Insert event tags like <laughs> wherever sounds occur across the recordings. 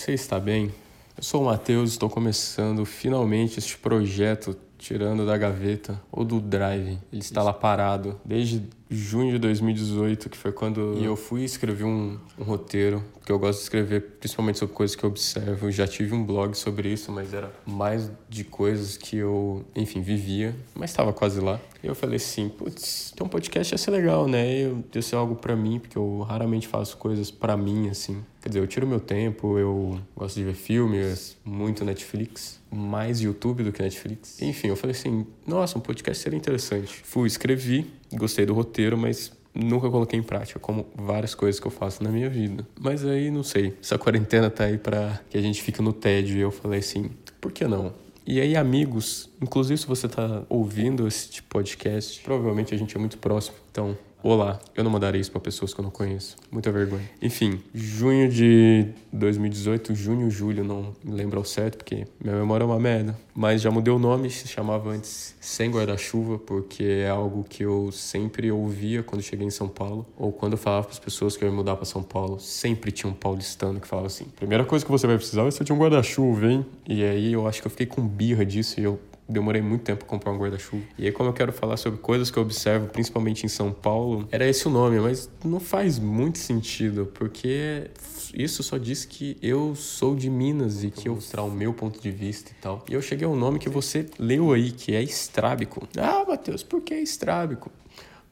Você está bem? Eu sou o Matheus, estou começando finalmente este projeto tirando da gaveta ou do drive. Ele está lá parado desde junho de 2018, que foi quando eu fui escrever um, um roteiro, que eu gosto de escrever principalmente sobre coisas que eu observo. Eu já tive um blog sobre isso, mas era mais de coisas que eu, enfim, vivia, mas estava quase lá. E eu falei assim, putz, ter um podcast ia ser legal, né? Eu, ia ser algo para mim, porque eu raramente faço coisas para mim, assim. Quer dizer, eu tiro meu tempo, eu gosto de ver filmes, muito Netflix, mais YouTube do que Netflix. Enfim, eu falei assim, nossa, um podcast seria interessante. Fui, escrevi, gostei do roteiro, mas nunca coloquei em prática, como várias coisas que eu faço na minha vida. Mas aí, não sei, essa quarentena tá aí pra que a gente fique no tédio e eu falei assim, por que não? E aí, amigos, inclusive se você tá ouvindo esse podcast, provavelmente a gente é muito próximo, então Olá, eu não mandarei isso para pessoas que eu não conheço. Muita vergonha. Enfim, junho de 2018, junho, julho, não me lembro ao certo, porque minha memória é uma merda. Mas já mudei o nome, se chamava antes Sem Guarda-Chuva, porque é algo que eu sempre ouvia quando cheguei em São Paulo. Ou quando eu falava para as pessoas que eu ia mudar para São Paulo, sempre tinha um paulistano que falava assim: primeira coisa que você vai precisar é você ter um guarda-chuva, hein? E aí eu acho que eu fiquei com birra disso e eu demorei muito tempo para comprar um guarda-chuva. E aí, como eu quero falar sobre coisas que eu observo, principalmente em São Paulo, era esse o nome, mas não faz muito sentido, porque isso só diz que eu sou de Minas e que eu mostrar o meu ponto de vista e tal. E eu cheguei ao nome que você leu aí, que é estrábico. Ah, Matheus, por que estrábico?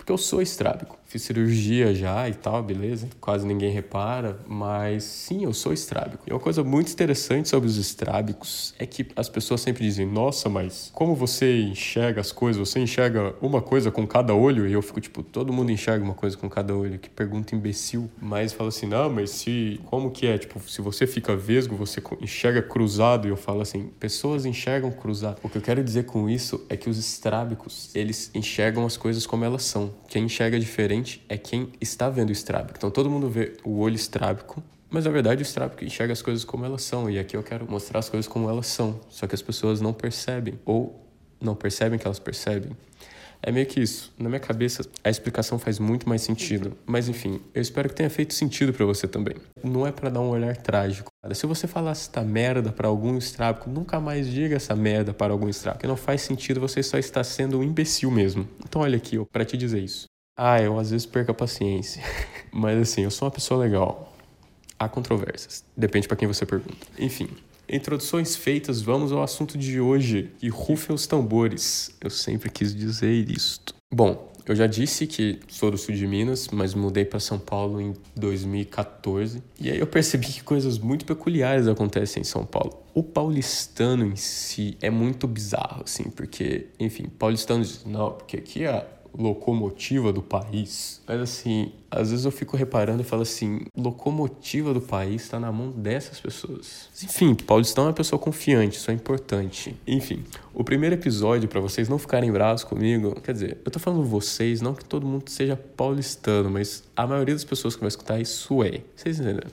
Porque eu sou estrábico fiz cirurgia já e tal, beleza? Quase ninguém repara, mas sim, eu sou estrábico. E uma coisa muito interessante sobre os estrábicos é que as pessoas sempre dizem: Nossa, mas como você enxerga as coisas? Você enxerga uma coisa com cada olho? E eu fico tipo: Todo mundo enxerga uma coisa com cada olho. Que pergunta imbecil. Mas fala assim: Não, mas se. Como que é? Tipo, se você fica vesgo, você enxerga cruzado. E eu falo assim: Pessoas enxergam cruzado. O que eu quero dizer com isso é que os estrábicos, eles enxergam as coisas como elas são. Quem enxerga diferente é quem está vendo o estrábico. Então todo mundo vê o olho estrábico, mas na verdade o estrábico enxerga as coisas como elas são. E aqui eu quero mostrar as coisas como elas são. Só que as pessoas não percebem, ou não percebem que elas percebem. É meio que isso. Na minha cabeça, a explicação faz muito mais sentido. Mas enfim, eu espero que tenha feito sentido para você também. Não é para dar um olhar trágico. Se você falar esta merda para algum estrábico, nunca mais diga essa merda para algum estrábico. Porque não faz sentido, você só está sendo um imbecil mesmo. Então olha aqui, para te dizer isso. Ah, eu às vezes perco a paciência. <laughs> Mas assim, eu sou uma pessoa legal. Há controvérsias. Depende para quem você pergunta. Enfim, introduções feitas, vamos ao assunto de hoje. E rufem os tambores. Eu sempre quis dizer isto. Bom, eu já disse que sou do sul de Minas, mas mudei para São Paulo em 2014. E aí eu percebi que coisas muito peculiares acontecem em São Paulo. O paulistano em si é muito bizarro, assim, porque, enfim, paulistano diz, não, porque aqui é locomotiva do país. Mas assim, às vezes eu fico reparando e falo assim: locomotiva do país está na mão dessas pessoas. Enfim, Paulistão é uma pessoa confiante, isso é importante. Enfim, o primeiro episódio, para vocês não ficarem bravos comigo, quer dizer, eu tô falando vocês, não que todo mundo seja paulistano, mas a maioria das pessoas que vai escutar isso é. Vocês entenderam?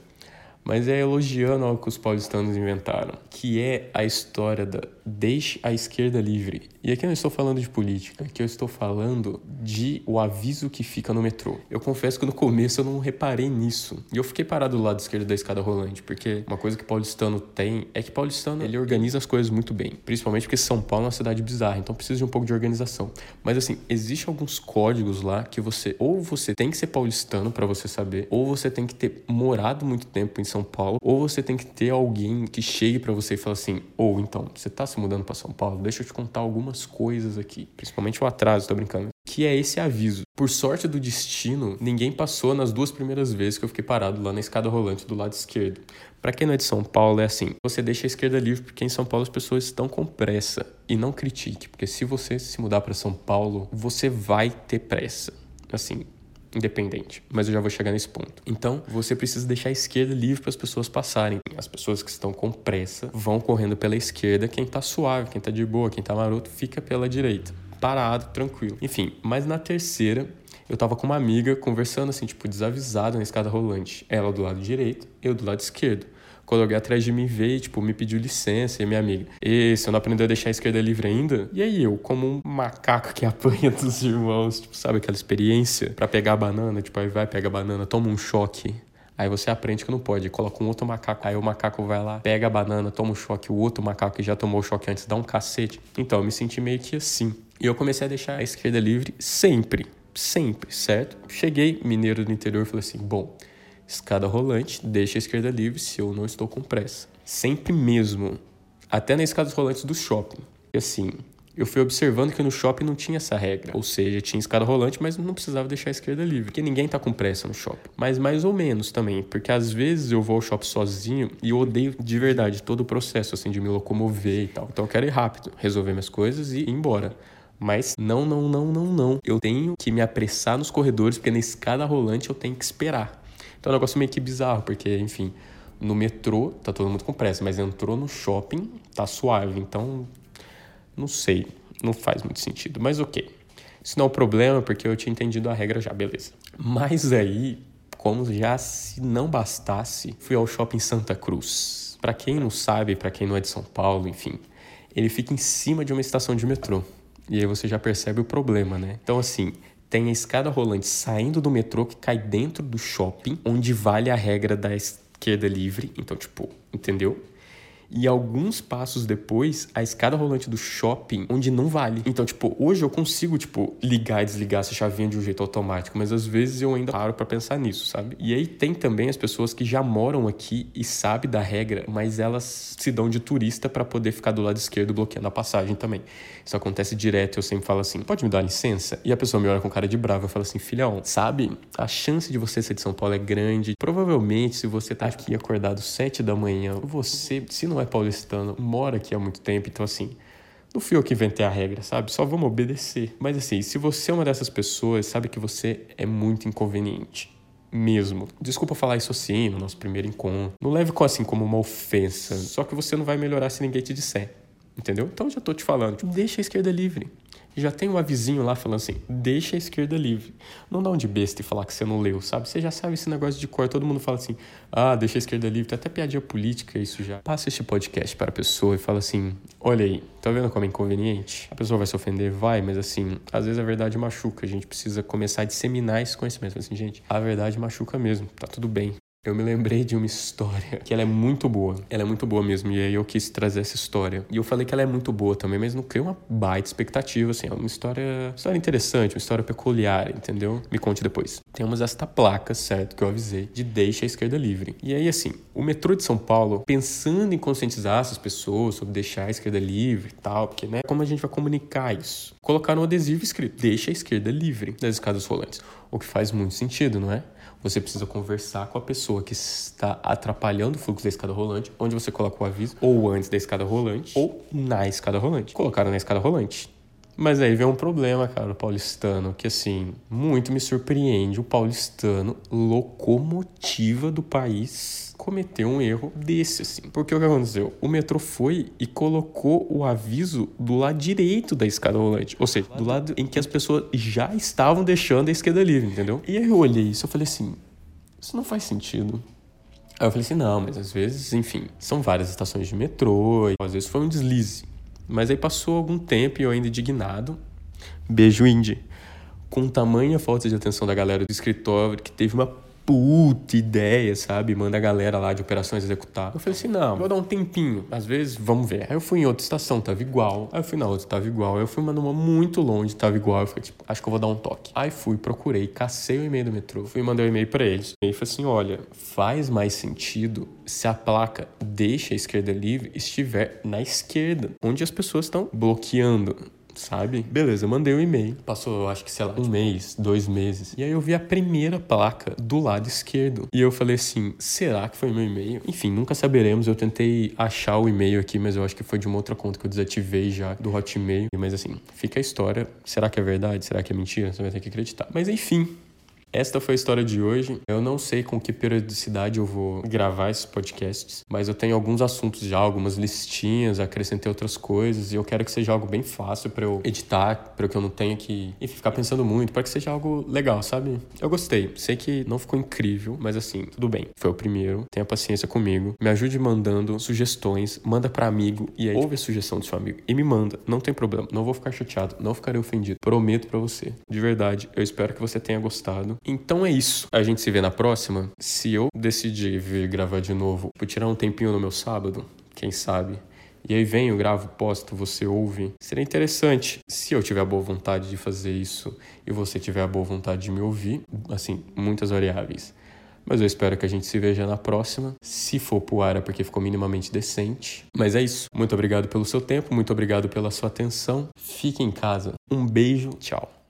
mas é elogiando algo que os paulistanos inventaram, que é a história da deixe a esquerda livre. E aqui eu não estou falando de política, aqui eu estou falando de o aviso que fica no metrô. Eu confesso que no começo eu não reparei nisso. E eu fiquei parado do lado esquerdo da escada rolante, porque uma coisa que paulistano tem é que paulistano ele organiza as coisas muito bem, principalmente porque São Paulo é uma cidade bizarra, então precisa de um pouco de organização. Mas assim, existem alguns códigos lá que você ou você tem que ser paulistano para você saber, ou você tem que ter morado muito tempo em São Paulo, ou você tem que ter alguém que chegue para você e fale assim: "Ou oh, então, você tá se mudando para São Paulo? Deixa eu te contar algumas coisas aqui, principalmente o atraso, tô brincando. Que é esse aviso. Por sorte do destino, ninguém passou nas duas primeiras vezes que eu fiquei parado lá na escada rolante do lado esquerdo. Para quem não é de São Paulo, é assim: você deixa a esquerda livre porque em São Paulo as pessoas estão com pressa. E não critique, porque se você se mudar para São Paulo, você vai ter pressa. Assim, independente, mas eu já vou chegar nesse ponto. Então, você precisa deixar a esquerda livre para as pessoas passarem. As pessoas que estão com pressa vão correndo pela esquerda, quem tá suave, quem tá de boa, quem tá maroto fica pela direita. Parado, tranquilo. Enfim, mas na terceira, eu tava com uma amiga conversando assim, tipo, desavisada na escada rolante. Ela do lado direito, eu do lado esquerdo quando alguém atrás de mim veio, tipo, me pediu licença, e minha amiga, e você não aprendeu a deixar a esquerda livre ainda? E aí eu, como um macaco que <laughs> apanha dos irmãos, tipo, sabe aquela experiência para pegar a banana, tipo, aí vai, pega a banana, toma um choque, Aí você aprende que não pode, coloca um outro macaco, aí o macaco vai lá, pega a banana, toma um choque, o outro macaco que já tomou o choque antes dá um cacete. Então eu me senti meio que assim. E eu comecei a deixar a esquerda livre sempre, sempre, certo? Cheguei, mineiro do interior, falei assim: bom, escada rolante, deixa a esquerda livre se eu não estou com pressa. Sempre mesmo. Até nas escadas rolantes do shopping. E assim, eu fui observando que no shopping não tinha essa regra. Ou seja, tinha escada rolante, mas não precisava deixar a esquerda livre. Porque ninguém tá com pressa no shopping. Mas mais ou menos também. Porque às vezes eu vou ao shopping sozinho e eu odeio de verdade todo o processo, assim, de me locomover e tal. Então eu quero ir rápido, resolver minhas coisas e ir embora. Mas não, não, não, não, não. Eu tenho que me apressar nos corredores, porque na escada rolante eu tenho que esperar. Então é um negócio meio que bizarro, porque, enfim, no metrô tá todo mundo com pressa, mas entrou no shopping, tá suave. Então não sei, não faz muito sentido, mas ok. Isso não é um problema porque eu tinha entendido a regra já, beleza. Mas aí, como já se não bastasse, fui ao shopping Santa Cruz. Para quem não sabe, para quem não é de São Paulo, enfim, ele fica em cima de uma estação de metrô. E aí você já percebe o problema, né? Então assim, tem a escada rolante saindo do metrô que cai dentro do shopping, onde vale a regra da esquerda livre. Então, tipo, entendeu? E alguns passos depois, a escada rolante do shopping, onde não vale. Então, tipo, hoje eu consigo, tipo, ligar e desligar essa chavinha de um jeito automático, mas às vezes eu ainda paro para pensar nisso, sabe? E aí tem também as pessoas que já moram aqui e sabem da regra, mas elas se dão de turista para poder ficar do lado esquerdo bloqueando a passagem também. Isso acontece direto, eu sempre falo assim: pode me dar licença? E a pessoa me olha com cara de brava e fala assim: filhão, sabe? A chance de você ser de São Paulo é grande. Provavelmente, se você tá aqui acordado sete da manhã, você, se não não é paulistano, mora aqui há muito tempo, então assim, não fui eu que inventei a regra, sabe? Só vamos obedecer. Mas assim, se você é uma dessas pessoas, sabe que você é muito inconveniente. Mesmo. Desculpa falar isso assim no nosso primeiro encontro. Não leve assim como uma ofensa. Só que você não vai melhorar se ninguém te disser. Entendeu? Então já tô te falando. Deixa a esquerda livre já tem um avisinho lá falando assim: deixa a esquerda livre. Não dá um de besta e falar que você não leu, sabe? Você já sabe esse negócio de cor. Todo mundo fala assim: ah, deixa a esquerda livre. Tem até piadinha política isso já. Passa este podcast para a pessoa e fala assim: olha aí, tá vendo como é inconveniente? A pessoa vai se ofender? Vai, mas assim, às vezes a verdade machuca. A gente precisa começar a disseminar esse conhecimento. Assim, gente, a verdade machuca mesmo. Tá tudo bem eu me lembrei de uma história que ela é muito boa. Ela é muito boa mesmo. E aí eu quis trazer essa história. E eu falei que ela é muito boa também, mas não criei uma baita expectativa, assim. É uma história, história interessante, uma história peculiar, entendeu? Me conte depois. Temos esta placa, certo, que eu avisei, de deixa a esquerda livre. E aí, assim, o metrô de São Paulo, pensando em conscientizar essas pessoas sobre deixar a esquerda livre e tal, porque, né, como a gente vai comunicar isso? Colocaram um adesivo escrito, deixa a esquerda livre das escadas rolantes. O que faz muito sentido, não é? você precisa conversar com a pessoa que está atrapalhando o fluxo da escada rolante, onde você coloca o aviso, ou antes da escada rolante, ou na escada rolante. Colocaram na escada rolante. Mas aí vem um problema, cara, o paulistano, que assim, muito me surpreende. O paulistano, locomotiva do país, cometeu um erro desse, assim. Porque o que aconteceu? O metrô foi e colocou o aviso do lado direito da escada rolante. Ou seja, do lado em que as pessoas já estavam deixando a esquerda livre, entendeu? E aí eu olhei isso e falei assim: isso não faz sentido. Aí eu falei assim: não, mas às vezes, enfim, são várias estações de metrô, às vezes foi um deslize. Mas aí passou algum tempo e eu ainda indignado. Beijo, Indy. Com tamanha falta de atenção da galera do escritório que teve uma puta ideia, sabe? Manda a galera lá de operações executar. Eu falei assim, não, vou dar um tempinho. Às vezes, vamos ver. Aí eu fui em outra estação, tava igual. Aí eu fui na outra, tava igual. Aí eu fui uma numa muito longe, tava igual. Eu falei, tipo, acho que eu vou dar um toque. Aí fui, procurei, cacei o e-mail do metrô. Fui mandar o um e-mail para eles. E aí falei assim, olha, faz mais sentido se a placa deixa a esquerda livre estiver na esquerda, onde as pessoas estão bloqueando sabe? Beleza, eu mandei o um e-mail. Passou, acho que, sei lá, um mês, dois meses. E aí eu vi a primeira placa do lado esquerdo. E eu falei assim: será que foi meu e-mail? Enfim, nunca saberemos. Eu tentei achar o e-mail aqui, mas eu acho que foi de uma outra conta que eu desativei já do Hotmail. Mas assim, fica a história. Será que é verdade? Será que é mentira? Você vai ter que acreditar. Mas enfim, esta foi a história de hoje. Eu não sei com que periodicidade eu vou gravar esses podcasts, mas eu tenho alguns assuntos já, algumas listinhas, acrescentei outras coisas e eu quero que seja algo bem fácil para eu editar, para que eu não tenha que enfim, ficar pensando muito, para que seja algo legal, sabe? Eu gostei. Sei que não ficou incrível, mas assim, tudo bem. Foi o primeiro. Tenha paciência comigo. Me ajude mandando sugestões, manda para amigo e aí ouve a sugestão do seu amigo e me manda. Não tem problema. Não vou ficar chateado, não ficarei ofendido. Prometo para você. De verdade, eu espero que você tenha gostado. Então é isso. A gente se vê na próxima. Se eu decidir vir gravar de novo, vou tirar um tempinho no meu sábado, quem sabe. E aí venho, gravo, posto, você ouve. Seria interessante se eu tiver a boa vontade de fazer isso e você tiver a boa vontade de me ouvir. Assim, muitas variáveis. Mas eu espero que a gente se veja na próxima. Se for pro ar é porque ficou minimamente decente. Mas é isso. Muito obrigado pelo seu tempo, muito obrigado pela sua atenção. Fique em casa. Um beijo, tchau.